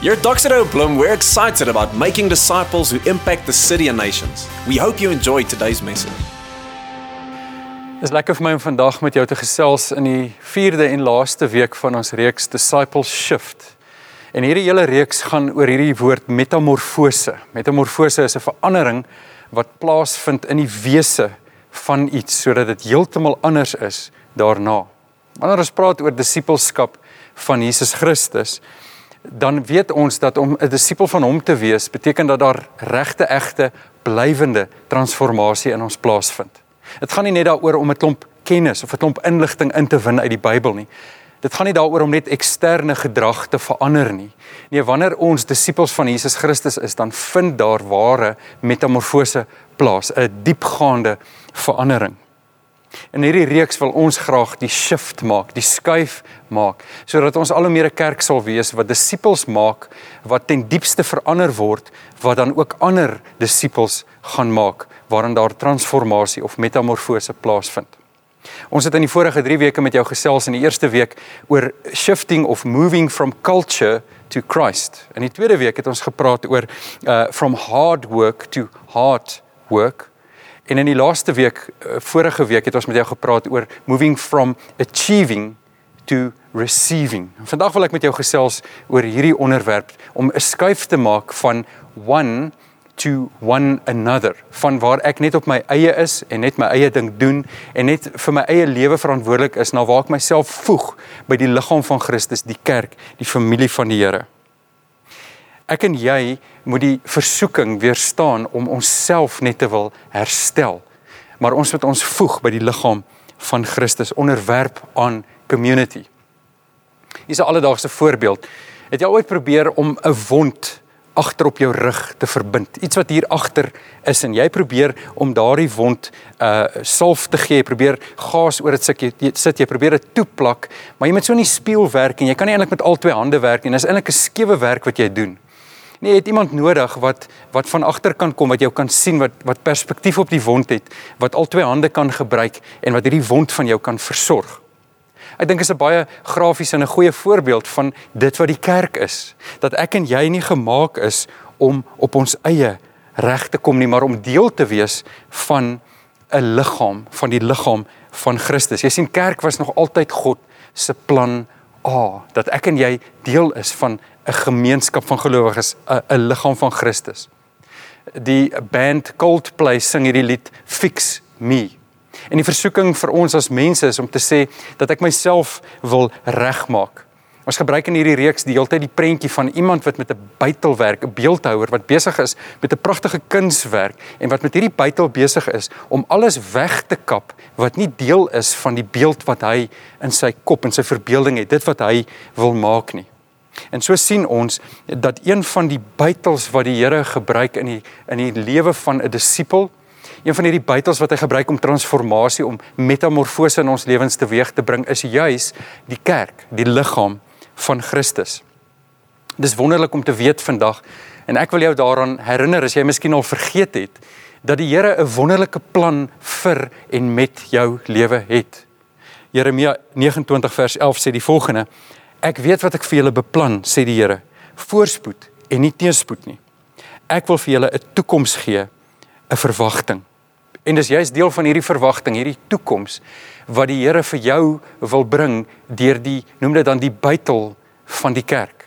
Here at Doxedo Bloom, we're excited about making disciples who impact the city and nations. We hope you enjoy today's message. Dit is lekker vir my om vandag met jou te gesels in die 4de en laaste week van ons reeks Disciple Shift. En hierdie hele reeks gaan oor hierdie woord metamorfose. Metamorfose is 'n verandering wat plaasvind in die wese van iets sodat dit heeltemal anders is daarna. Wanneer ons praat oor disippelskap van Jesus Christus, dan weet ons dat om 'n disipel van hom te wees beteken dat daar regte egte blywende transformasie in ons plaasvind. Dit gaan nie net daaroor om 'n klomp kennis of 'n klomp inligting in te win uit die Bybel nie. Dit gaan nie daaroor om net eksterne gedrag te verander nie. Nee, wanneer ons disippels van Jesus Christus is, dan vind daar ware metamorfose plaas, 'n diepgaande verandering. In hierdie reeks wil ons graag die shift maak, die skuif maak, sodat ons al hoe meer 'n kerk sal wees wat disippels maak wat ten diepste verander word, wat dan ook ander disippels gaan maak waarin daar transformasie of metamorfose plaasvind. Ons het in die vorige 3 weke met jou gesels in die eerste week oor shifting of moving from culture to Christ. In die tweede week het ons gepraat oor uh from hard work to hard work. En in die laaste week, uh, vorige week het ons met jou gepraat oor moving from achieving to receiving. Vandag wil ek met jou gesels oor hierdie onderwerp om 'n skuif te maak van one to one another van waar ek net op my eie is en net my eie ding doen en net vir my eie lewe verantwoordelik is na waar ek myself voeg by die liggaam van Christus, die kerk, die familie van die Here. Ek en jy moet die versoeking weerstaan om onsself net te wil herstel. Maar ons moet ons voeg by die liggaam van Christus onderwerp aan community. Hier's 'n alledaagse voorbeeld. Het jy ooit probeer om 'n wond agter op jou rug te verbind? Iets wat hier agter is en jy probeer om daardie wond uh salf te gee, probeer gas oor dit sit jy sit jy probeer dit toeplak, maar jy moet so in die spieël werk en jy kan nie eintlik met al twee hande werk nie. Dis eintlik 'n skewe werk wat jy doen. Nee, het iemand nodig wat wat van agter kan kom wat jou kan sien wat wat perspektief op die wond het, wat al twee hande kan gebruik en wat hierdie wond van jou kan versorg. Ek dink is 'n baie grafiese en 'n goeie voorbeeld van dit wat die kerk is. Dat ek en jy nie gemaak is om op ons eie reg te kom nie, maar om deel te wees van 'n liggaam, van die liggaam van Christus. Jy sien kerk was nog altyd God se plan A, dat ek en jy deel is van 'n gemeenskap van gelowiges, 'n 'n liggaam van Christus. Die band Coldplay sing hierdie lied Fix Me. En die versoeking vir ons as mense is om te sê dat ek myself wil regmaak. Ons gebruik in hierdie reeks die hele tyd die prentjie van iemand wat met 'n buitelwerk, 'n beeldhouer wat besig is met 'n pragtige kunswerk en wat met hierdie buitel besig is om alles weg te kap wat nie deel is van die beeld wat hy in sy kop en sy verbeelding het, dit wat hy wil maak nie. En so sien ons dat een van die buitels wat die Here gebruik in die in die lewe van 'n disipel, een van hierdie buitels wat hy gebruik om transformasie om metamorfose in ons lewens teweeg te bring, is juis die kerk, die liggaam van Christus. Dis wonderlik om te weet vandag en ek wil jou daaraan herinner as jy miskien al vergeet het dat die Here 'n wonderlike plan vir en met jou lewe het. Jeremia 29 vers 11 sê die volgende: Ek weet wat ek vir julle beplan, sê die Here. Voorspoed en nie teenspoed nie. Ek wil vir julle 'n toekoms gee, 'n verwagting. En dis juist deel van hierdie verwagting, hierdie toekoms wat die Here vir jou wil bring deur die noem dit dan die buitel van die kerk.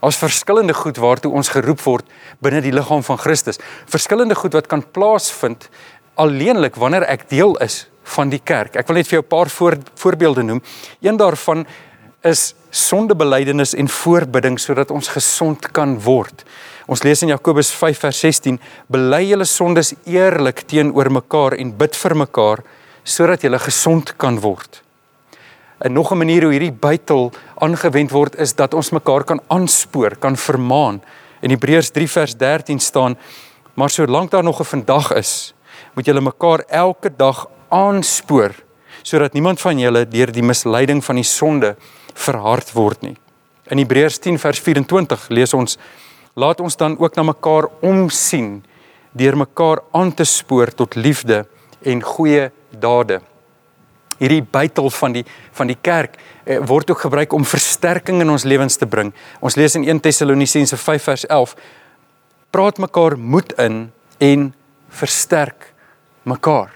Ons verskillende goed waartoe ons geroep word binne die liggaam van Christus. Verskillende goed wat kan plaasvind alleenlik wanneer ek deel is van die kerk. Ek wil net vir jou 'n paar voor, voorbeelde noem. Een daarvan is sondebelydenis en voorbidding sodat ons gesond kan word. Ons lees in Jakobus 5 vers 16: Bely julle sondes eerlik teenoor mekaar en bid vir mekaar sodat julle gesond kan word. En nog 'n manier hoe hierdie bytel aangewend word is dat ons mekaar kan aanspoor, kan vermaan. In Hebreërs 3 vers 13 staan: Maar solank daar nog 'n vandag is, moet julle mekaar elke dag aanspoor sodat niemand van julle deur die misleiding van die sonde verhard word nie. In Hebreërs 10 vers 24 lees ons: Laat ons dan ook na mekaar omsien deur mekaar aan te spoor tot liefde en goeie dade. Hierdie bytel van die van die kerk eh, word ook gebruik om versterking in ons lewens te bring. Ons lees in 1 Tessalonisense 5 vers 11: Praat mekaar moed in en versterk mekaar.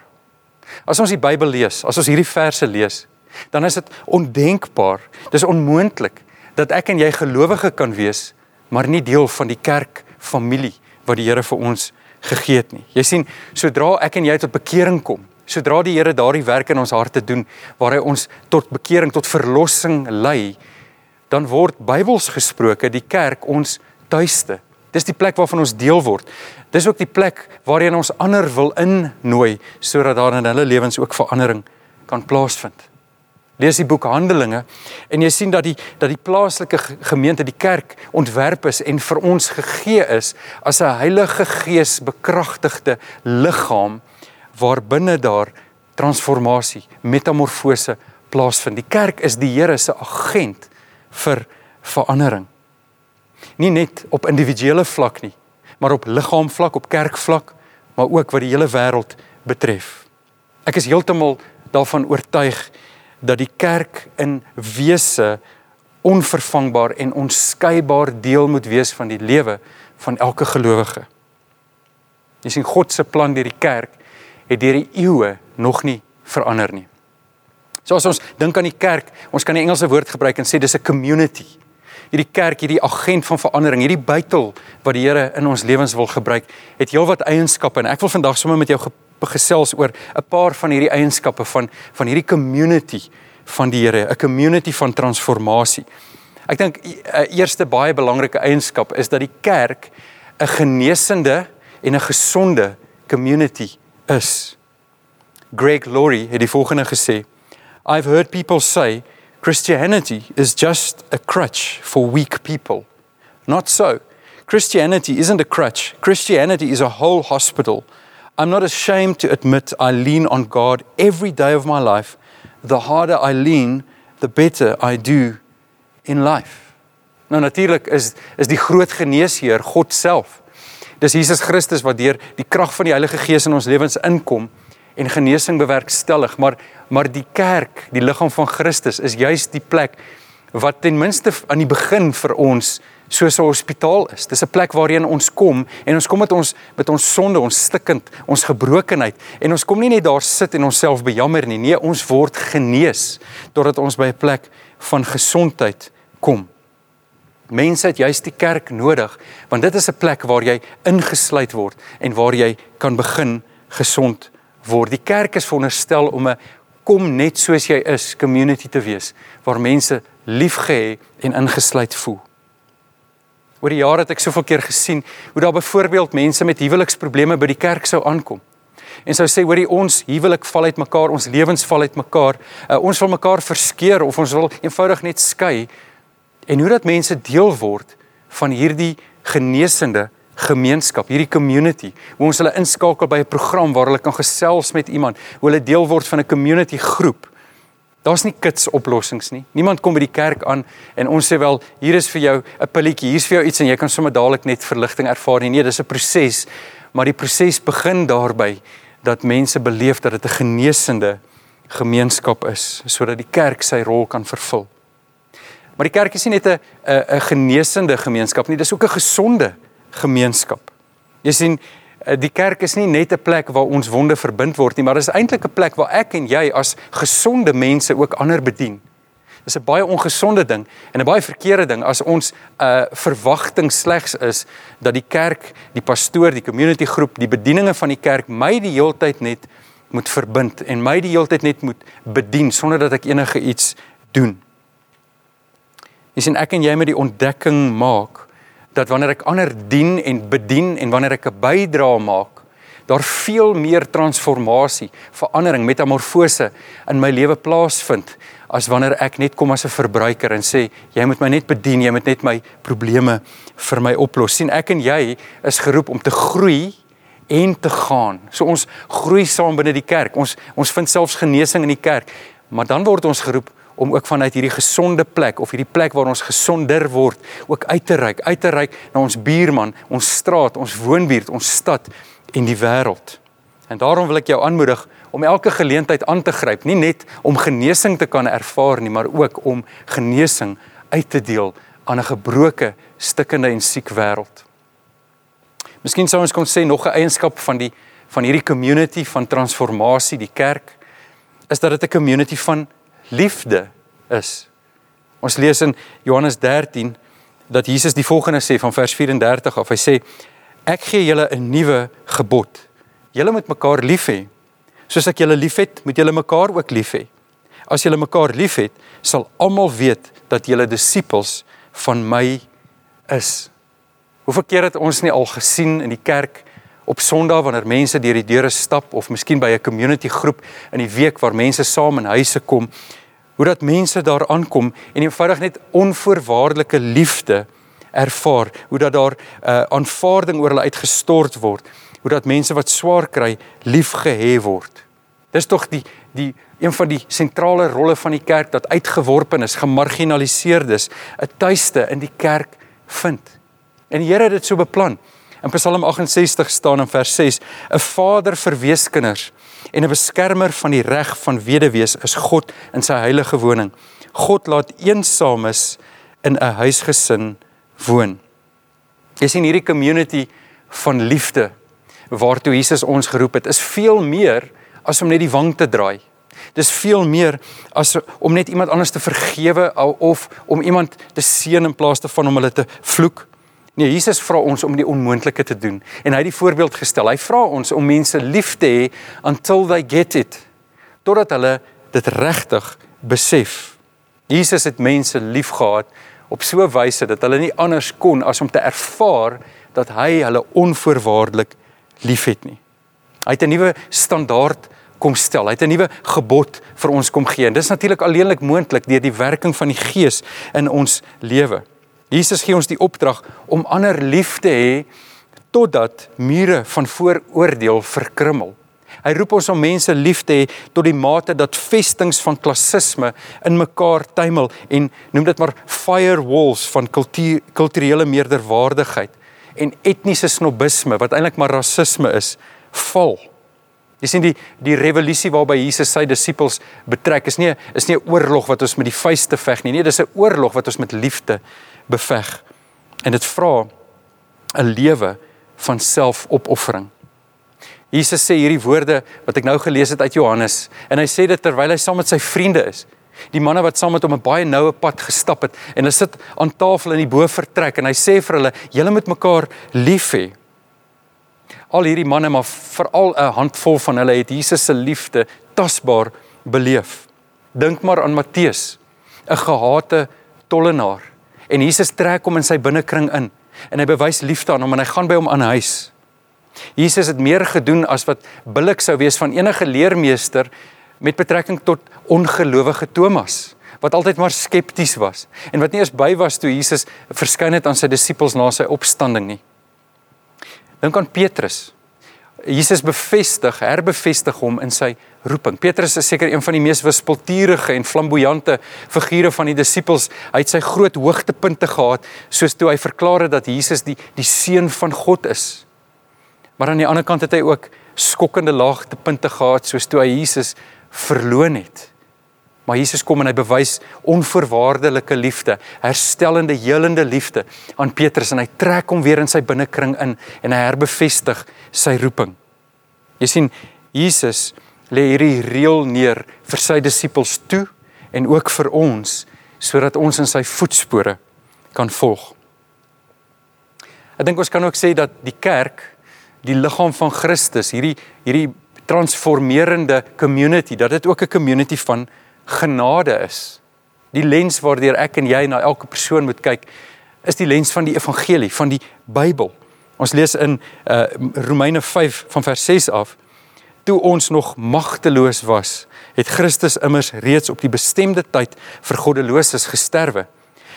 As ons die Bybel lees, as ons hierdie verse lees, dan is dit ondenkbaar. Dis onmoontlik dat ek en jy gelowige kan wees, maar nie deel van die kerk familie wat die Here vir ons gegee het nie. Jy sien, sodra ek en jy tot bekering kom, sodra die Here daardie werk in ons harte doen waar hy ons tot bekering, tot verlossing lei, dan word Bybels gesproke die kerk ons tuiste. Dis die plek waarvan ons deel word. Dis ook die plek waarheen ons ander wil innooi sodat daar in hulle lewens ook verandering kan plaasvind. Lees die boek Handelinge en jy sien dat die dat die plaaslike gemeente, die kerk ontwerp is en vir ons gegee is as 'n Heilige Gees bekragtigde liggaam waarbinne daar transformasie, metamorfose plaasvind. Die kerk is die Here se agent vir verandering nie net op individuele vlak nie, maar op liggaamvlak, op kerkvlak, maar ook wat die hele wêreld betref. Ek is heeltemal daarvan oortuig dat die kerk in wese onvervangbaar en onskeibaar deel moet wees van die lewe van elke gelowige. Jy sien God se plan deur die kerk het deur die eeue nog nie verander nie. So as ons dink aan die kerk, ons kan die Engelse woord gebruik en sê dis 'n community hierdie kerk, hierdie agent van verandering, hierdie bytel wat die Here in ons lewens wil gebruik, het heelwat eienskappe en ek wil vandag sommer met jou gesels oor 'n paar van hierdie eienskappe van van hierdie community van die Here, 'n community van transformasie. Ek dink 'n e, eerste baie belangrike eienskap is dat die kerk 'n genesende en 'n gesonde community is. Greg Laurie het die volgende gesê: I've heard people say Christianity is just a crutch for weak people. Not so. Christianity isn't a crutch. Christianity is a whole hospital. I'm not ashamed to admit I lean on God every day of my life. The harder I lean, the better I do in life. Nou natuurlik is is die groot geneesheer God self. Dis Jesus Christus wat deur die krag van die Heilige Gees in ons lewens inkom en genesing bewerkstellig, maar maar die kerk, die liggaam van Christus is juis die plek wat ten minste aan die begin vir ons soos 'n hospitaal is. Dis 'n plek waarheen ons kom en ons kom met ons met ons sonde, ons stikkend, ons gebrokenheid en ons kom nie net daar sit en onsself bejammer nie. Nee, ons word genees totdat ons by 'n plek van gesondheid kom. Mense het juist die kerk nodig want dit is 'n plek waar jy ingesluit word en waar jy kan begin gesond word. Die kerk is veronderstel om 'n kom net soos jy is community te wees waar mense liefgehê en ingesluit voel. Oor die jare het ek soveel keer gesien hoe daar byvoorbeeld mense met huweliksprobleme by die kerk sou aankom. En sou sê hoorie ons huwelik val uit mekaar, ons lewens val uit mekaar. Uh, ons wil mekaar verskeur of ons wil eenvoudig net skei. En hoe dat mense deel word van hierdie genesende gemeenskap, hierdie community, hoe ons hulle inskakel by 'n program waar hulle kan gesels met iemand, hoe hulle deel word van 'n community groep. Daar's nie kits oplossings nie. Niemand kom by die kerk aan en ons sê wel, hier is vir jou 'n pilletjie, hier's vir jou iets en jy kan sommer dadelik net verligting ervaar nie. Nee, dis 'n proses, maar die proses begin daarby dat mense beleef dat dit 'n genesende gemeenskap is sodat die kerk sy rol kan vervul. Maar die kerk is nie net 'n 'n genesende gemeenskap nie, dis ook 'n gesonde gemeenskap. Jy sien, die kerk is nie net 'n plek waar ons wonde verbind word nie, maar dit is eintlik 'n plek waar ek en jy as gesonde mense ook ander bedien. Dis 'n baie ongesonde ding en 'n baie verkeerde ding as ons 'n uh, verwagting slegs is dat die kerk, die pastoor, die community groep, die bedieninge van die kerk my die heeltyd net moet verbind en my die heeltyd net moet bedien sonder dat ek enige iets doen. Jy sien ek en jy moet die ontdekking maak dat wanneer ek ander dien en bedien en wanneer ek 'n bydrae maak, daar veel meer transformasie, verandering, metamorfose in my lewe plaasvind as wanneer ek net kom as 'n verbruiker en sê jy moet my net bedien, jy moet net my probleme vir my oplos. sien ek en jy is geroep om te groei en te gaan. So ons groei saam binne die kerk. Ons ons vind selfs genesing in die kerk. Maar dan word ons geroep om ook vanuit hierdie gesonde plek of hierdie plek waar ons gesonder word ook uit te reik, uit te reik na ons buurman, ons straat, ons woonbuurt, ons stad en die wêreld. En daarom wil ek jou aanmoedig om elke geleentheid aan te gryp, nie net om genesing te kan ervaar nie, maar ook om genesing uit te deel aan 'n gebroke, stikkende en siek wêreld. Miskien sou ons kon sê nog 'n eienskap van die van hierdie community van transformasie, die kerk, is dat dit 'n community van liefde is. Ons lees in Johannes 13 dat Jesus die volgende sê van vers 34 af. Hy sê ek gee julle 'n nuwe gebod. Julle moet mekaar lief hê. Soos ek julle liefhet, moet julle mekaar ook lief hê. As julle mekaar liefhet, sal almal weet dat julle disippels van my is. Hoeveel keer het ons nie al gesien in die kerk op Sondag wanneer mense deur die deure stap of miskien by 'n community groep in die week waar mense saam in huise kom hoe dat mense daar aankom en eenvoudig net onvoorwaardelike liefde ervaar, hoe dat daar 'n uh, eh, aanvaarding oor hulle uitgestort word, hoe dat mense wat swaar kry liefgehê word. Dis tog die die een van die sentrale rolle van die kerk dat uitgeworpen is, gemarginaliseerdes, 'n tuiste in die kerk vind. En die Here het dit so beplan. In Psalm 68 staan in vers 6: 'n Vader vir weeskinders en 'n beskermer van die reg van weduwees is God in sy heilige woning. God laat eensames in 'n huisgesin woon. Jy sien hierdie community van liefde waartoe Jesus ons geroep het, is veel meer as om net die wang te draai. Dis veel meer as om net iemand anders te vergewe of om iemand te seën in plaas daarvan om hulle te vloek. Nee, Jesus vra ons om die onmoontlike te doen en hy het die voorbeeld gestel. Hy vra ons om mense lief te hê until they get it. Totdat hulle dit regtig besef. Jesus het mense liefgehad op so 'n wyse dat hulle nie anders kon as om te ervaar dat hy hulle onvoorwaardelik liefhet nie. Hy het 'n nuwe standaard kom stel. Hy het 'n nuwe gebod vir ons kom gee. En dis natuurlik alleenlik moontlik deur die werking van die Gees in ons lewe. Jesus gee ons die opdrag om ander lief te hê totdat mure van vooroordeel verkrummel. Hy roep ons om mense lief te hê tot die mate dat vestings van klassisme in mekaar tuimel en noem dit maar firewalls van kultuur, kulturele meerderwaardigheid en etniese snobisme wat eintlik maar rasisme is, val. Jy sien die die revolusie waarby Jesus sy disippels betrek is nie is nie 'n oorlog wat ons met die vuiste veg nie. Nee, dis 'n oorlog wat ons met liefde beveg. En dit vra 'n lewe van selfopoffering. Jesus sê hierdie woorde wat ek nou gelees het uit Johannes en hy sê dit terwyl hy saam met sy vriende is. Die manne wat saam met hom 'n baie noue pad gestap het en hulle sit aan tafel in die bovertrek en hy sê vir hulle: "Julle moet mekaar lief hê." Al hierdie manne, maar veral 'n handvol van hulle het Jesus se liefde tasbaar beleef. Dink maar aan Matteus, 'n gehate tollenaar en Jesus trek hom in sy binnekring in en hy bewys liefde aan hom en hy gaan by hom aan huis. Jesus het meer gedoen as wat billik sou wees van enige leermeester met betrekking tot ongelowige Thomas wat altyd maar skepties was en wat nie eens by was toe Jesus verskyn het aan sy disippels na sy opstanding nie. Dink aan Petrus. Jesus bevestig, herbevestig hom in sy roeping. Petrus is seker een van die mees wispelturige en flamboyante figure van die disippels. Hy het sy groot hoogtepunte gehad soos toe hy verklaar het dat Jesus die die seun van God is. Maar aan die ander kant het hy ook skokkende laagtepunte gehad soos toe hy Jesus verloon het. Maar Jesus kom en hy bewys onvoorwaardelike liefde, herstellende, helende liefde aan Petrus en hy trek hom weer in sy binnekring in en hy herbevestig sy roeping. Jy sien, Jesus lê hierdie reël neer vir sy disippels toe en ook vir ons sodat ons in sy voetspore kan volg. Ek dink ons kan ook sê dat die kerk, die liggaam van Christus, hierdie hierdie transformerende community, dat dit ook 'n community van genade is. Die lens waardeur ek en jy na elke persoon moet kyk, is die lens van die evangelie, van die Bybel. Ons lees in uh, Romeine 5 van vers 6 af toe ons nog magteloos was, het Christus immers reeds op die bestemde tyd vir goddeloses gesterwe.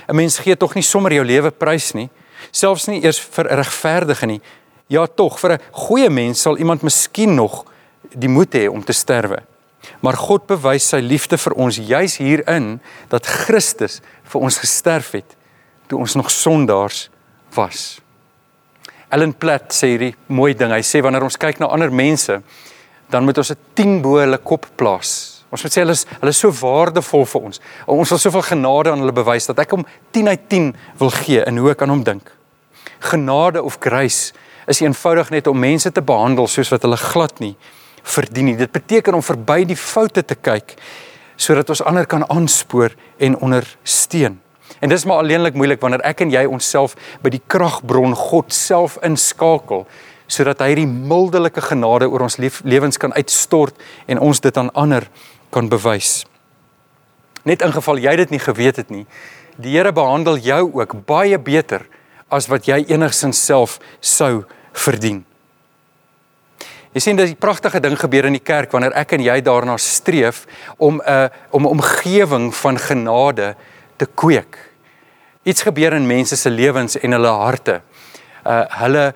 'n Mens gee tog nie sommer jou lewe prys nie, selfs nie eers vir 'n regverdige nie. Ja tog, vir 'n goeie mens sal iemand miskien nog die moed hê om te sterwe. Maar God bewys sy liefde vir ons juis hierin dat Christus vir ons gesterf het toe ons nog sondaars was. Ellen Platt sê hierdie mooi ding. Hy sê wanneer ons kyk na ander mense, dan moet ons 'n 10 bo hulle kop plaas. Ons moet sê hulle is hulle is so waardevol vir ons. Ons wil soveel genade aan hulle bewys dat ek hom 10 uit 10 wil gee in hoe ek aan hom dink. Genade of grace is eenvoudig net om mense te behandel soos wat hulle glad nie verdien nie. Dit beteken om verby die foute te kyk sodat ons ander kan aanspoor en ondersteun. En dis maar alleenlik moeilik wanneer ek en jy onsself by die kragbron God self inskakel sodat hy hierdie mildelike genade oor ons lewens kan uitstort en ons dit aan ander kan bewys. Net in geval jy dit nie geweet het nie, die Here behandel jou ook baie beter as wat jy enigsins self sou verdien. Jy sien dat die pragtige ding gebeur in die kerk wanneer ek en jy daarna streef om 'n om 'n omgewing van genade te kweek. Iets gebeur in mense se lewens en hulle harte. Uh hulle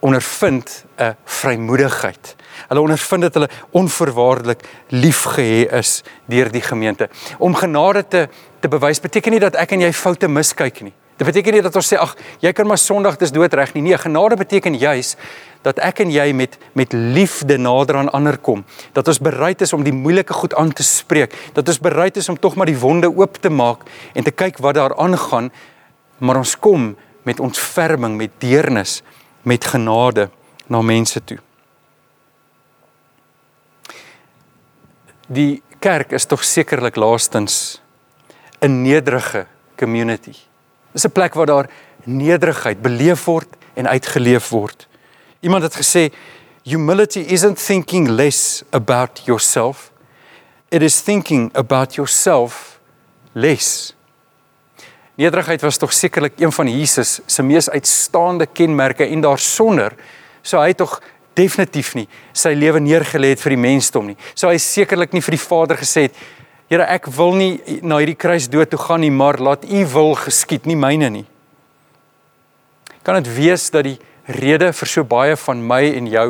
ondervind 'n vrymoedigheid. Hulle ondervind dat hulle onvoorwaardelik liefgehê is deur die gemeente. Om genade te te bewys beteken nie dat ek en jy foute miskyk nie. Dit beteken nie dat ons sê ag, jy kan maar Sondag dis doodreg nie. Nee, genade beteken juis dat ek en jy met met liefde nader aan ander kom. Dat ons bereid is om die moeilike goed aan te spreek. Dat ons bereid is om tog maar die wonde oop te maak en te kyk wat daar aangaan. Maar ons kom met ontferming, met deernis, met genade na mense toe. Die kerk is tog sekerlik laastens 'n nederige community. Dis 'n plek waar daar nederigheid beleef word en uitgeleef word. Iemand het gesê humility isn't thinking less about yourself. It is thinking about yourself less. Nederigheid was tog sekerlik een van Jesus se mees uitstaande kenmerke en daarsonder sou hy tog definitief nie sy lewe neergelê het vir die mensdom nie. Sou hy sekerlik nie vir die Vader gesê het Here, ek wil nie na hierdie kruisdood toe gaan nie, maar laat U wil geskied, nie myne nie. Kan dit wees dat die rede vir so baie van my en jou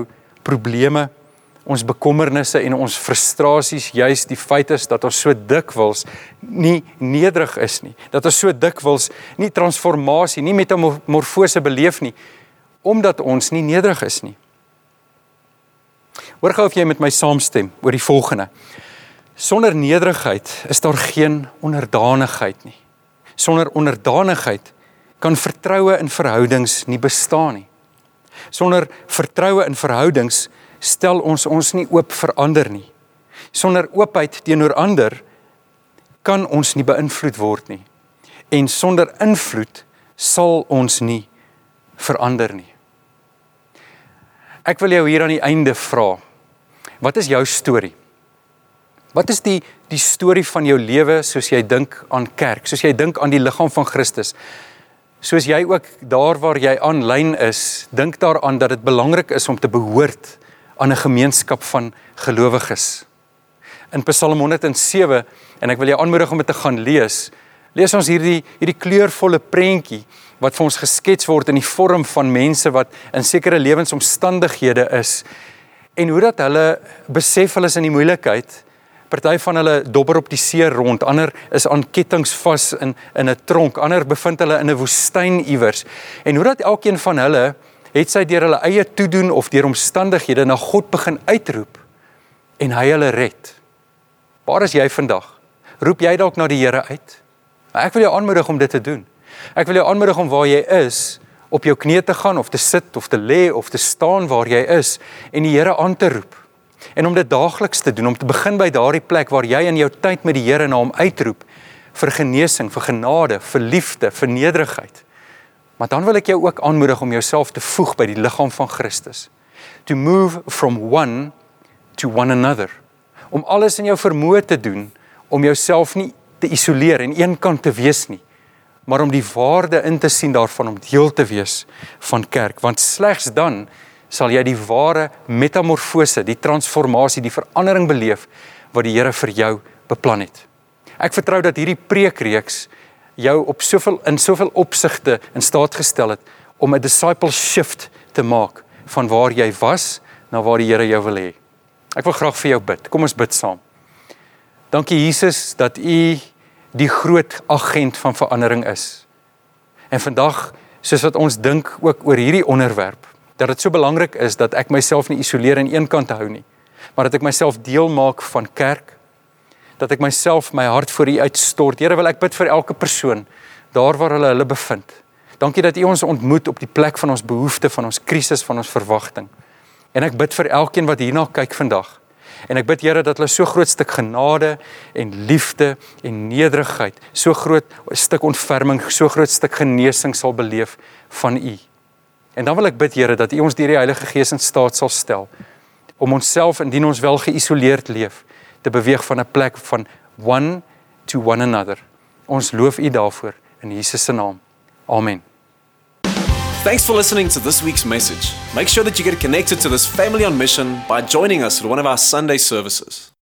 probleme, ons bekommernisse en ons frustrasies juis die feit is dat ons so dikwels nie nederig is nie. Dat ons so dikwels nie transformasie, nie metamorfose beleef nie omdat ons nie nederig is nie. Hoor gou of jy met my saamstem oor die volgende. Sonder nederigheid is daar geen onderdanigheid nie. Sonder onderdanigheid kan vertroue in verhoudings nie bestaan nie. Sonder vertroue in verhoudings stel ons ons nie oop vir ander nie. Sonder oopheid teenoor ander kan ons nie beïnvloed word nie. En sonder invloed sal ons nie verander nie. Ek wil jou hier aan die einde vra. Wat is jou storie? Wat is die die storie van jou lewe soos jy dink aan kerk, soos jy dink aan die liggaam van Christus? Soos jy ook daar waar jy aanlyn is, dink daaraan dat dit belangrik is om te behoort aan 'n gemeenskap van gelowiges. In Psalm 107 en ek wil jou aanmoedig om dit te gaan lees. Lees ons hierdie hierdie kleurvolle prentjie wat vir ons geskets word in die vorm van mense wat in sekere lewensomstandighede is en hoe dat hulle besef hulle is in die moeilikheid Party van hulle dobber op die see rond, ander is aan kettinge vas in in 'n tronk, ander bevind hulle in 'n woestyn iewers. En hoe dat elkeen van hulle het sy deur hulle eie toedoen of deur omstandighede na God begin uitroep en hy hulle red. Waar is jy vandag? Roep jy dalk na die Here uit? Ek wil jou aanmoedig om dit te doen. Ek wil jou aanmoedig om waar jy is op jou knieë te gaan of te sit of te lê of te staan waar jy is en die Here aan te roep en om dit daagliks te doen om te begin by daardie plek waar jy in jou tyd met die Here na hom uitroep vir genesing, vir genade, vir liefde, vir nederigheid. Maar dan wil ek jou ook aanmoedig om jouself te voeg by die liggaam van Christus. To move from one to one another. Om alles in jou vermoë te doen om jouself nie te isoleer en eenkant te wees nie, maar om die waarde in te sien daarvan om deel te wees van kerk, want slegs dan sal jy die ware metamorfose, die transformasie, die verandering beleef wat die Here vir jou beplan het. Ek vertrou dat hierdie preekreeks jou op soveel in soveel opsigte in staat gestel het om 'n disciple shift te maak van waar jy was na waar die Here jou wil hê. Ek wil graag vir jou bid. Kom ons bid saam. Dankie Jesus dat U die groot agent van verandering is. En vandag, soos wat ons dink ook oor hierdie onderwerp, dat dit so belangrik is dat ek myself nie isoleer in een kant hou nie. maar dat ek myself deel maak van kerk. Dat ek myself my hart vir U uitstort. Here, wil ek bid vir elke persoon daar waar hulle hulle bevind. Dankie dat U ons ontmoet op die plek van ons behoefte, van ons krisis, van ons verwagting. En ek bid vir elkeen wat hierna kyk vandag. En ek bid Here dat hulle so groot stuk genade en liefde en nederigheid, so groot stuk ontferming, so groot stuk genesing sal beleef van U. En dan wil ek bid Here dat U ons deur die Heilige Gees in staat sal stel om onsself indien ons wel geïsoleerd leef te beweeg van 'n plek van one to one another. Ons loof U daarvoor in Jesus se naam. Amen. Thanks for listening to this week's message. Make sure that you get connected to this family on mission by joining us at one of our Sunday services.